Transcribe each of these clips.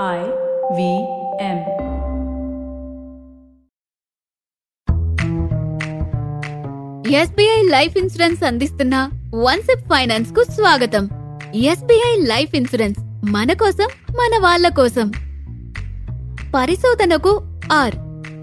I V M. SBI life insurance అందిస్తున్న one SIP ఫైనాన్స్కు స్వాగతం. ఎస్బీఐ లైఫ్ ఇన్సూరెన్స్ మన కోసం మన వాళ్ళ కోసం. పరిశోధనకు ఆర్.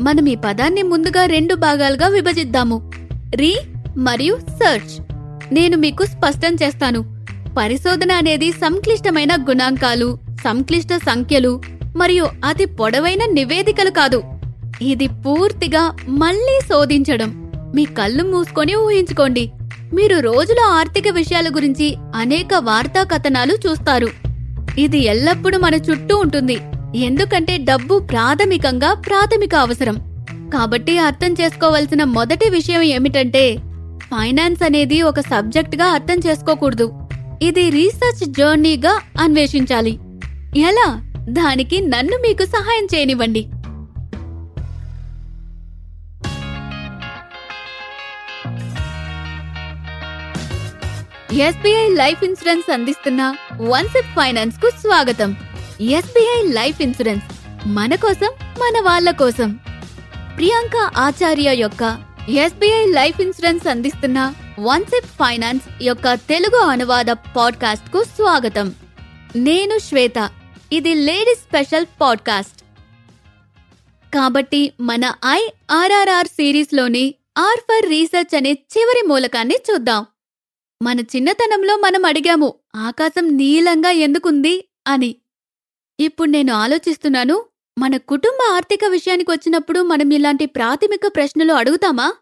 మనం ఈ పదాన్ని ముందుగా రెండు భాగాలుగా విభజిద్దాము. రీ మరియు సర్చ్. నేను మీకు స్పష్టం చేస్తాను. పరిశోధన అనేది సంక్లిష్టమైన గుణాంకాలు. సంక్లిష్ట సంఖ్యలు మరియు అతి పొడవైన నివేదికలు కాదు. ఇది పూర్తిగా మళ్ళీ శోధించడం. మీ కళ్ళు మూసుకొని ఊహించుకోండి. మీరు రోజుల ఆర్థిక విషయాల గురించి అనేక వార్తా కథనాలు చూస్తారు. ఇది ఎల్లప్పుడూ మన చుట్టూ ఉంటుంది. ఎందుకంటే డబ్బు ప్రాథమికంగా ప్రాథమిక అవసరం. కాబట్టి అర్థం చేసుకోవాల్సిన మొదటి విషయం ఏమిటంటే ఫైనాన్స్ అనేది ఒక సబ్జెక్ట్గా అర్థం చేసుకోకూడదు. ఇది రీసెర్చ్ జర్నీగా అన్వేషించాలి. ఎలా? దానికి నన్ను మీకు సహాయం చేయనివ్వండి. ఎస్బీఐ లైఫ్ ఇన్సూరెన్స్ అందిస్తున్న వన్ సిప్ ఫైనాన్స్కు స్వాగతం. ఎస్బీఐ లైఫ్ ఇన్సూరెన్స్ మన కోసం మన వాళ్ళ కోసం. ప్రియాంక ఆచార్య యొక్క ఎస్బీఐ లైఫ్ ఇన్సూరెన్స్ అందిస్తున్న వన్ సిప్ ఫైనాన్స్ యొక్క తెలుగు అనువాద పాడ్కాస్ట్కు స్వాగతం. నేను శ్వేత. ఇది లేడీస్ స్పెషల్ పాడ్కాస్ట్. కాబట్టి మన ఐఆర్ఆర్ఆర్ సిరీస్లోని ఆర్ ఫర్ రీసెర్చ్ అనే చివరి మూలకాన్ని చూద్దాం. మన చిన్నతనంలో మనం అడిగాము ఆకాశం నీలంగా ఎందుకుంది? అని. ఇప్పుడు నేను ఆలోచిస్తున్నాను మన కుటుంబ ఆర్థిక విషయానికి వచ్చినప్పుడు మనం ఇలాంటి ప్రాథమిక ప్రశ్నలు అడుగుతామా?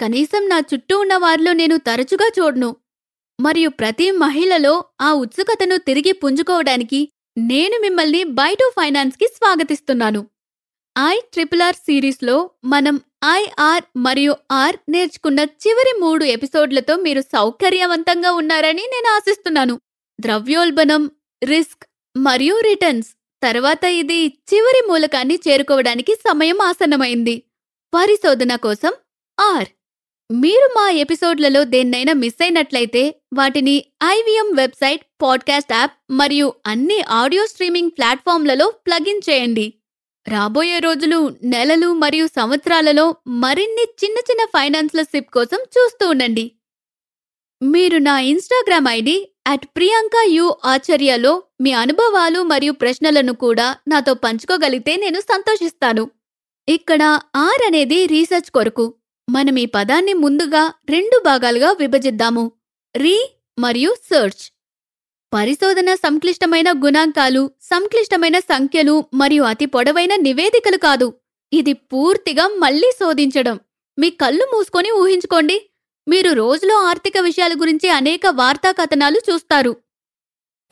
కనీసం నా చుట్టూ ఉన్న వారిలో నేను తరచుగా చూడను. మరియు ప్రతి మహిళలో ఆ ఉత్సుకతను తిరిగి పుంజుకోవడానికి నేను మిమ్మల్ని బైటో ఫైనాన్స్కి స్వాగతిస్తున్నాను. ఐ ట్రిపుల్ ఆర్ సిరీస్లో మనం ఐఆర్ మరియు ఆర్ నేర్చుకున్న చివరి మూడు ఎపిసోడ్లతో మీరు సౌకర్యవంతంగా ఉన్నారని నేను ఆశిస్తున్నాను. ద్రవ్యోల్బణం రిస్క్ మరియు రిటర్న్స్ తర్వాత ఇది చివరి మూలకాన్ని చేరుకోవడానికి సమయం ఆసన్నమైంది. పరిశోధన కోసం ఆర్. మీరు మా ఎపిసోడ్లలో దేన్నైనా మిస్ అయినట్లయితే వాటిని ఐవీఎం వెబ్సైట్ పాడ్కాస్ట్ యాప్ మరియు అన్ని ఆడియో స్ట్రీమింగ్ ప్లాట్ఫామ్లలో ప్లగిన్ చేయండి. రాబోయే రోజులు నెలలు మరియు సంవత్సరాలలో మరిన్ని చిన్న చిన్న ఫైనాన్స్ల సిప్ కోసం చూస్తూ ఉండండి. మీరు నా Instagram ID at Priyanka U ఆచర్యలో మీ అనుభవాలు మరియు ప్రశ్నలను కూడా నాతో పంచుకోగలిగితే నేను సంతోషిస్తాను. ఇక్కడ ఆర్ అనేది రీసెర్చ్ కొరకు. మనం ఈ పదాన్ని ముందుగా రెండు భాగాలుగా విభజిద్దాము. రీ మరియు సెర్చ్. పరిశోధన సంక్లిష్టమైన గుణాంకాలు సంక్లిష్టమైన సంఖ్యలు మరియు అతి పొడవైన నివేదికలు కాదు. ఇది పూర్తిగా మళ్ళీ శోధించడం. మీ కళ్ళు మూసుకొని ఊహించుకోండి. మీరు రోజులో ఆర్థిక విషయాల గురించి అనేక వార్తా కథనాలు చూస్తారు.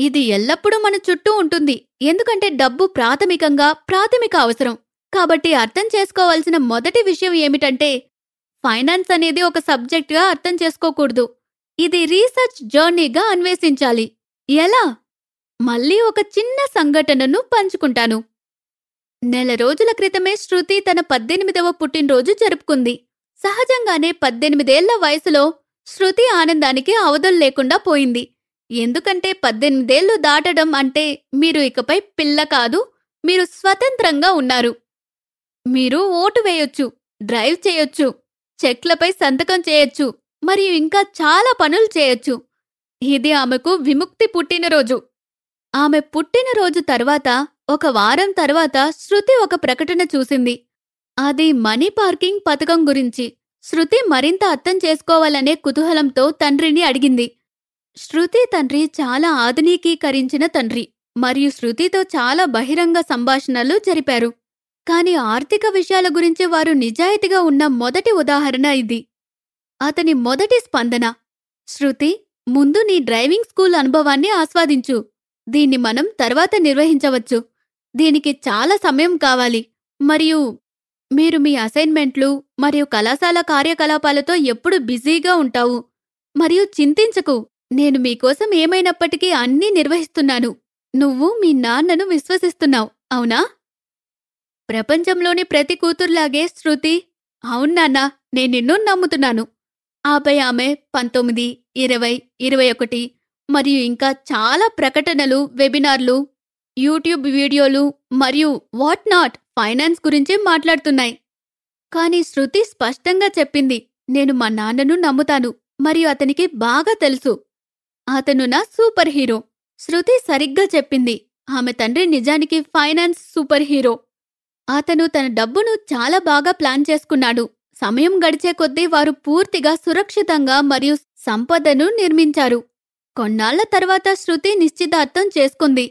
ఇది ఎల్లప్పుడూ మన చుట్టూ ఉంటుంది. ఎందుకంటే డబ్బు ప్రాథమికంగా ప్రాథమిక అవసరం. కాబట్టి అర్థం చేసుకోవాల్సిన మొదటి విషయం ఏమిటంటే ఫైనాన్స్ అనేది ఒక సబ్జెక్ట్గా అర్థం చేసుకోకూడదు. ఇది రీసెర్చ్ జర్నీగా అన్వేషించాలి. ఎలా? మళ్ళీ ఒక చిన్న సంఘటనను పంచుకుంటాను. నెల రోజుల క్రితమే శృతి తన పద్దెనిమిదవ పుట్టినరోజు జరుపుకుంది. సహజంగానే పద్దెనిమిదేళ్ళ వయసులో శృతి ఆనందానికి అవధులు లేకుండా పోయింది. ఎందుకంటే పద్దెనిమిదేళ్ళు దాటడం అంటే మీరు ఇకపై పిల్ల కాదు మీరు స్వతంత్రంగా ఉన్నారు. మీరు ఓటు వేయొచ్చు డ్రైవ్ చేయొచ్చు. చెక్లపై సంతకం చేయొచ్చు మరియు ఇంకా చాలా పనులు చేయొచ్చు. ఇది ఆమెకు విముక్తి పుట్టినరోజు ఆమె పుట్టినరోజు తర్వాత ఒక వారం తర్వాత శృతి ఒక ప్రకటన చూసింది. అది మనీ పార్కింగ్ పథకం గురించి. శృతి మరింత అర్థం చేసుకోవాలనే కుతూహలంతో తండ్రిని అడిగింది. శృతి తండ్రి చాలా ఆధునికీకరించిన తండ్రి మరియు శృతితో చాలా బహిరంగ సంభాషణలు జరిపారు. కాని ఆర్థిక విషయాల గురించి వారు నిజాయితీగా ఉన్న మొదటి ఉదాహరణ ఇది. అతని మొదటి స్పందన శృతి ముందు నీ డ్రైవింగ్ స్కూల్ అనుభవాన్ని ఆస్వాదించు. దీన్ని మనం తర్వాత నిర్వహించవచ్చు. దీనికి చాలా సమయం కావాలి. మరియు మీరు మీ అసైన్మెంట్లు మరియు కళాశాల కార్యకలాపాలతో ఎప్పుడు బిజీగా ఉంటావు. మరియు చింతించకు. నేను మీకోసం ఏమైనప్పటికీ అన్నీ నిర్వహిస్తున్నాను. నువ్వు మీ నాన్నను విశ్వసిస్తున్నావు అవునా? ప్రపంచంలోని ప్రతి కూతుర్లాగే శృతి అవునాన్నా నేను నిన్ను నమ్ముతున్నాను. ఆపై ఆమె పంతొమ్మిది ఇరవై ఇరవై ఒకటి మరియు ఇంకా చాలా ప్రకటనలు వెబినార్లు యూట్యూబ్ వీడియోలు మరియు వాట్ నాట్ ఫైనాన్స్ గురించి మాట్లాడుతున్నాయి. కానీ శృతి స్పష్టంగా చెప్పింది నేను మా నాన్నను నమ్ముతాను మరియు అతనికి బాగా తెలుసు. అతను నా సూపర్ హీరో. శృతి సరిగ్గా చెప్పింది ఆమె తండ్రి నిజానికి ఫైనాన్స్ సూపర్ హీరో. అతను తన డబ్బును చాలా బాగా ప్లాన్ చేసుకున్నాడు. సమయం గడిచే కొద్దీ వారు పూర్తిగా సురక్షితంగా మరియు సంపదను నిర్మించారు. కొన్నాళ్ళ తర్వాత శృతి నిశ్చితార్థం చేసుకుంది.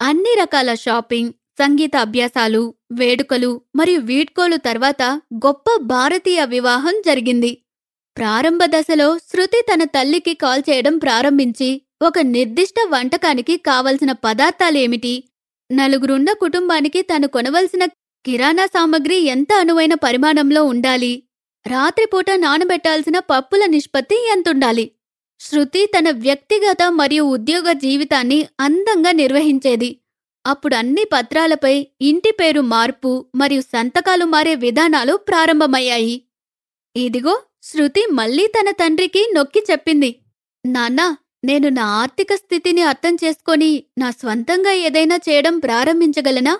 అన్ని రకాల షాపింగ్ సంగీత అభ్యాసాలు వేడుకలు మరియు వీడ్కోలు తర్వాత గొప్ప భారతీయ వివాహం జరిగింది. ప్రారంభ దశలో శృతి తన తల్లికి కాల్ చేయడం ప్రారంభించి ఒక నిర్దిష్ట వంటకానికి కావలసిన పదార్థాలేమిటి? నలుగురున్న కుటుంబానికి తను కొనవలసిన కిరాణా సామగ్రి ఎంత అనువైన పరిమాణంలో ఉండాలి? రాత్రిపూట నానబెట్టాల్సిన పప్పుల నిష్పత్తి ఎంతుండాలి? శృతి తన వ్యక్తిగత మరియు ఉద్యోగ జీవితాన్ని అందంగా నిర్వహించేది. అప్పుడు అన్ని పత్రాలపై ఇంటి పేరు మార్పు మరియు సంతకాలు మారే విధానాలు ప్రారంభమయ్యాయి. ఇదిగో శృతి మళ్ళీ తన తండ్రికి నొక్కి చెప్పింది. నాన్నా నేను నా ఆర్థిక స్థితిని అర్థం చేసుకొని నా స్వంతంగా ఏదైనా చేయడం ప్రారంభించగలనా?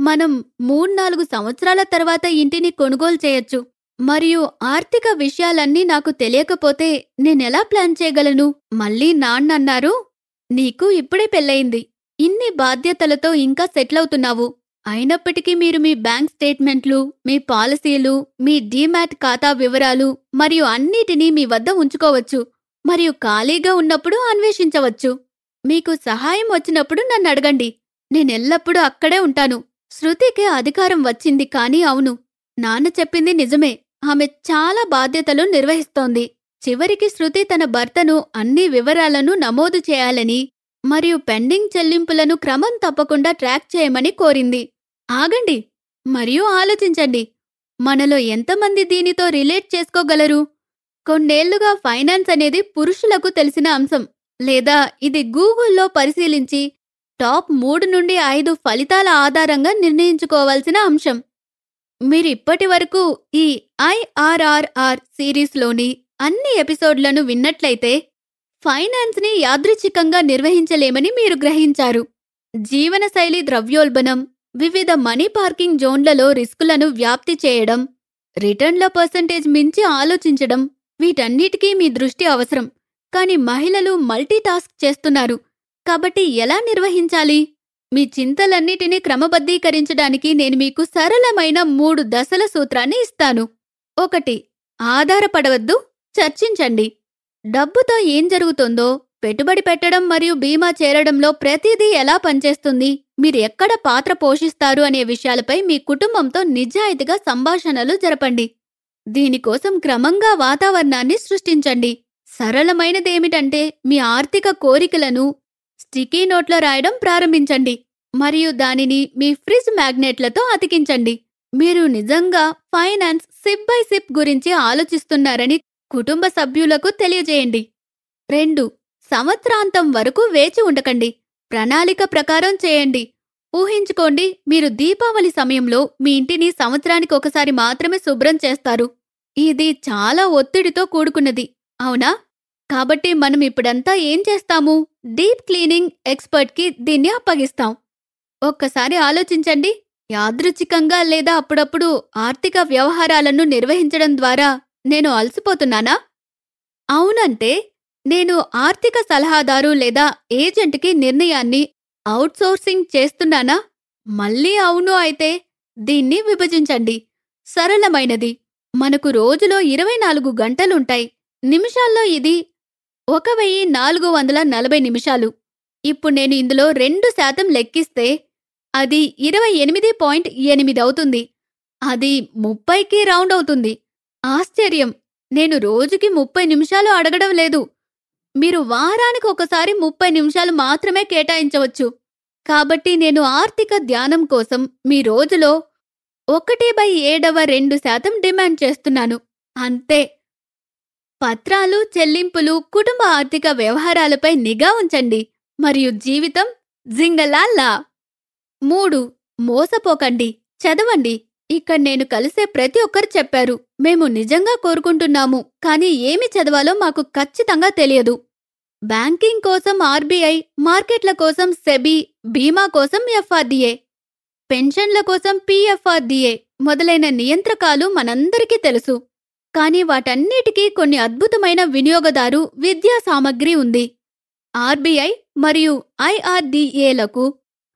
మనం మూడ్నాలుగు సంవత్సరాల తర్వాత ఇంటిని కొనుగోలు చేయొచ్చు. మరియు ఆర్థిక విషయాలన్నీ నాకు తెలియకపోతే నేనెలా ప్లాన్ చేయగలను? మళ్ళీ నాన్నన్నారు నీకు ఇప్పుడే పెళ్ళయింది. ఇన్ని బాధ్యతలతో ఇంకా సెటిల్ అవుతున్నావు అయినప్పటికీ మీరు మీ బ్యాంక్ స్టేట్మెంట్లు మీ పాలసీలు మీ డీమ్యాట్ ఖాతా వివరాలు మరియు అన్నిటినీ మీ వద్ద ఉంచుకోవచ్చు. మరియు ఖాళీగా ఉన్నప్పుడు అన్వేషించవచ్చు. మీకు సహాయం వచ్చినప్పుడు నన్ను అడగండి. నేనెల్లప్పుడూ అక్కడే ఉంటాను. శృతికి అధికారం వచ్చింది కాని అవును నాన్న చెప్పింది నిజమే. ఆమె చాలా బాధ్యతలు నిర్వహిస్తోంది. చివరికి శృతి తన భర్తను అన్ని వివరాలను నమోదు చేయాలని మరియు పెండింగ్ చెల్లింపులను క్రమం తప్పకుండా ట్రాక్ చేయమని కోరింది. ఆగండి మరియు ఆలోచించండి. మనలో ఎంతమంది దీనితో రిలేట్ చేసుకోగలరు? కొన్నేళ్ళుగా ఫైనాన్స్ అనేది పురుషులకు తెలిసిన అంశం. లేదా ఇది గూగుల్లో పరిశీలించి టాప్ మూడు నుండి ఐదు ఫలితాల ఆధారంగా నిర్ణయించుకోవాల్సిన అంశం. మీరిప్పటి వరకు ఈ ఐఆర్ఆర్ఆర్ సిరీస్లోని అన్ని ఎపిసోడ్లను విన్నట్లయితే ఫైనాన్స్ని యాదృచ్ఛికంగా నిర్వహించలేమని మీరు గ్రహించారు. జీవనశైలి ద్రవ్యోల్బణం వివిధ మనీ పార్కింగ్ జోన్లలో రిస్కులను వ్యాప్తి చేయడం రిటర్న్ల పర్సంటేజ్ మించి ఆలోచించడం వీటన్నిటికీ మీ దృష్టి అవసరం. కానీ మహిళలు మల్టీటాస్క్ చేస్తున్నారు. కాబట్టి ఎలా నిర్వహించాలి? మీ చింతలన్నిటినీ క్రమబద్ధీకరించడానికి నేను మీకు సరళమైన మూడు దశల సూత్రాన్ని ఇస్తాను. ఒకటి ఆధారపడవద్దు చర్చించండి. డబ్బుతో ఏం జరుగుతుందో పెట్టుబడి పెట్టడం మరియు బీమా చేరడంలో ప్రతిదీ ఎలా పనిచేస్తుంది మీరు ఎక్కడ పాత్ర పోషిస్తారు అనే విషయాలపై మీ కుటుంబంతో నిజాయితీగా సంభాషణలు జరపండి. దీనికోసం క్రమంగా వాతావరణాన్ని సృష్టించండి. సరళమైనదేమిటంటే మీ ఆర్థిక కోరికలను స్టికీ నోట్లో రాయడం ప్రారంభించండి. మరియు దానిని మీ ఫ్రిజ్ మ్యాగ్నెట్లతో అతికించండి. మీరు నిజంగా ఫైనాన్స్ సిప్ బై సిప్ గురించి ఆలోచిస్తున్నారని కుటుంబ సభ్యులకు తెలియజేయండి. రెండు సంవత్సరాంతం వరకు వేచి ఉండకండి. ప్రణాళిక ప్రకారం చేయండి. ఊహించుకోండి మీరు దీపావళి సమయంలో మీ ఇంటిని సంవత్సరానికి ఒకసారి మాత్రమే శుభ్రం చేస్తారు. ఇది చాలా ఒత్తిడితో కూడుకున్నది అవునా? కాబట్టి మనం ఇప్పుడంతా ఏం చేస్తాము? డీప్ క్లీనింగ్ ఎక్స్పర్ట్కి దీన్ని అప్పగిస్తాం. ఒక్కసారి ఆలోచించండి. యాదృచ్ఛికంగా లేదా అప్పుడప్పుడు ఆర్థిక వ్యవహారాలను నిర్వహించడం ద్వారా నేను అలసిపోతున్నానా? అవునంటే నేను ఆర్థిక సలహాదారు లేదా ఏజెంట్కి నిర్ణయాన్ని అవుట్సోర్సింగ్ చేస్తున్నానా? మళ్ళీ అవును అయితే దీన్ని విభజించండి. సరళమైనది. మనకు రోజులో ఇరవై నాలుగు గంటలుంటాయి. నిమిషాల్లో ఇది ఒక వెయ్యి నాలుగు వందల నలభై నిమిషాలు. ఇప్పుడు నేను ఇందులో రెండు శాతం లెక్కిస్తే అది ఇరవై ఎనిమిది పాయింట్ ఎనిమిది అవుతుంది. అది ముప్పైకి రౌండ్ అవుతుంది. ఆశ్చర్యం! నేను రోజుకి ముప్పై నిమిషాలు అడగడం లేదు. మీరు వారానికి ఒకసారి ముప్పై నిమిషాలు మాత్రమే కేటాయించవచ్చు. కాబట్టి నేను ఆర్థిక ధ్యానం కోసం మీ రోజులో ఒకటి బై ఏడవ రెండు శాతం డిమాండ్ చేస్తున్నాను. అంతే! పత్రాలు చెల్లింపులు కుటుంబ ఆర్థిక వ్యవహారాలపై నిఘా ఉంచండి. మరియు జీవితం జింగలాల్లా. మూడు మోసపోకండి. చదవండి. ఇక్కడ నేను కలిసే ప్రతి ఒక్కరు చెప్పారు. మేము నిజంగా కోరుకుంటున్నాము. కానీ ఏమి చదవాలో మాకు ఖచ్చితంగా తెలియదు. బ్యాంకింగ్ కోసం ఆర్బీఐ మార్కెట్ల కోసం సెబీ బీమా కోసం ఎఫ్ఆర్డీఏ. పెన్షన్ల కోసం పీఎఫ్ఆర్డీఏ మొదలైన నియంత్రకాలు మనందరికీ తెలుసు. కానీ వాటన్నిటికీ కొన్ని అద్భుతమైన వినియోగదారు విద్యా సామగ్రి ఉంది. ఆర్బీఐ మరియు ఐఆర్డీఏలకు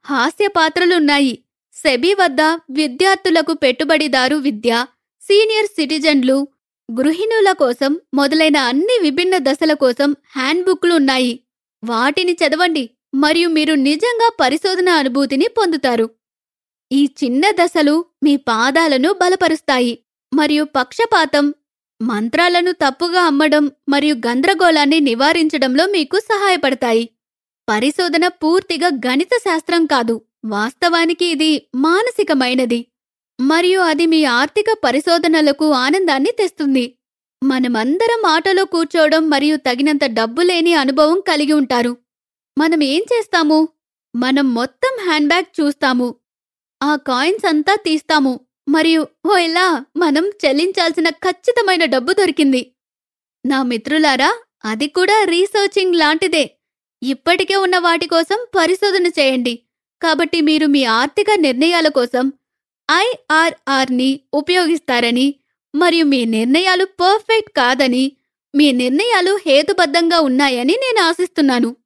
హాస్య పాత్రలున్నాయి సెబీ వద్ద విద్యార్థులకు పెట్టుబడిదారు విద్య సీనియర్ సిటిజన్లు గృహిణుల కోసం మొదలైన అన్ని విభిన్న దశల కోసం హ్యాండ్బుక్లు ఉన్నాయి వాటిని చదవండి మరియు మీరు నిజంగా పరిశోధన అనుభూతిని పొందుతారు. ఈ చిన్న దశలు మీ పాదాలను బలపరుస్తాయి మరియు పక్షపాతం మంత్రాలను తప్పుగా అమ్మడం మరియు గందరగోళాన్ని నివారించడంలో మీకు సహాయపడతాయి. పరిశోధన పూర్తిగా గణిత శాస్త్రం కాదు వాస్తవానికి ఇది మానసికమైనది. మరియు అది మీ ఆర్థిక పరిశోధనలకు ఆనందాన్ని తెస్తుంది. మనమందరం ఆటలో కూర్చోవడం మరియు తగినంత డబ్బు లేని అనుభవం కలిగి ఉంటారు. మనం ఏం చేస్తాము? మనం మొత్తం హ్యాండ్ బ్యాగ్ చూస్తాము. ఆ కాయిన్స్ అంతా తీస్తాము. మరియు ఓ ఇలా మనం చెల్లించాల్సిన ఖచ్చితమైన డబ్బు దొరికింది. నా మిత్రులారా అది కూడా రీసెర్చింగ్ లాంటిదే. ఇప్పటికే ఉన్న వాటి కోసం పరిశోధన చేయండి. కాబట్టి మీరు మీ ఆర్థిక నిర్ణయాల కోసం ఐఆర్ఆర్ని ఉపయోగిస్తారని మరియు మీ నిర్ణయాలు పర్ఫెక్ట్ కాదని మీ నిర్ణయాలు హేతుబద్ధంగా ఉన్నాయని నేను ఆశిస్తున్నాను.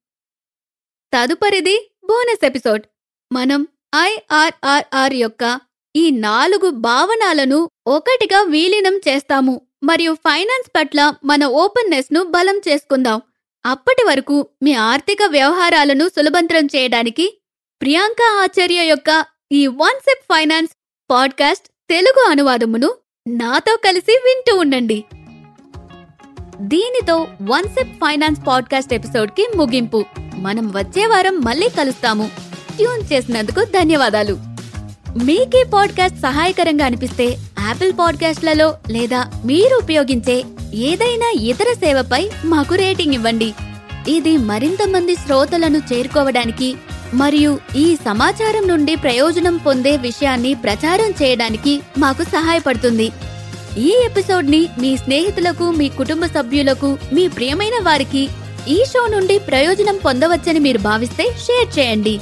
తదుపరిది బోనస్ ఎపిసోడ్. మనం ఐఆర్ఆర్ఆర్ యొక్క ఈ నాలుగు భావనలను ఒకటిగా విలీనం చేస్తాము మరియు ఫైనాన్స్ పట్ల మన ఓపెన్నెస్ను బలం చేసుకుందాం. అప్పటి వరకు మీ ఆర్థిక వ్యవహారాలను సులభంతరం చేయడానికి ప్రియాంక ఆచార్య యొక్క ఈ one sep finance podcast Telugu అనువాదమును నాతో కలిసి వింటూ ఉండండి. దీనితో వన్ సెప్ ఫైనాన్స్ పాడ్కాస్ట్ ఎపిసోడ్కి ముగింపు. మనం వచ్చే వారం మళ్ళీ కలుస్తాము. ట్యూన్ చేసినందుకు ధన్యవాదాలు. మీకే పాడ్కాస్ట్ సహాయకరంగా అనిపిస్తే యాపిల్ పాడ్కాస్ట్లలో లేదా మీరు ఉపయోగించే ఏదైనా ఇతర సేవపై మాకు రేటింగ్ ఇవ్వండి. ఇది మరింత మంది శ్రోతలను చేరుకోవడానికి మరియు ఈ సమాచారం నుండి ప్రయోజనం పొందే విషయాన్ని ప్రచారం చేయడానికి మాకు సహాయపడుతుంది. ఈ ఎపిసోడ్ని మీ స్నేహితులకు మీ కుటుంబ సభ్యులకు మీ ప్రియమైన వారికి ఈ షో నుండి ప్రయోజనం పొందవచ్చని మీరు భావిస్తే షేర్ చేయండి.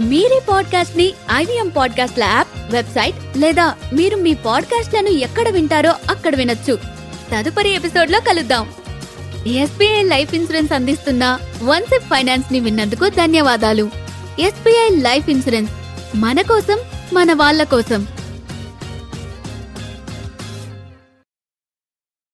మీరే పాడ్కాస్ట్ని ఐవీఎం పాడ్కాస్ట్ల యాప్ వెబ్సైట్ లేదా మీరు మీ పాడ్కాస్ట్లను ఎక్కడ వింటారో అక్కడ వినొచ్చు. తదుపరి ఎపిసోడ్లో కలుద్దాం. ఎస్బీఐ లైఫ్ ఇన్సూరెన్స్ అందిస్తున్న వన్సెప్ ఫైనాన్స్ని విన్నందుకు ధన్యవాదాలు. ఎస్బీఐ లైఫ్ ఇన్సూరెన్స్ మన కోసం మన వాళ్ళ కోసం.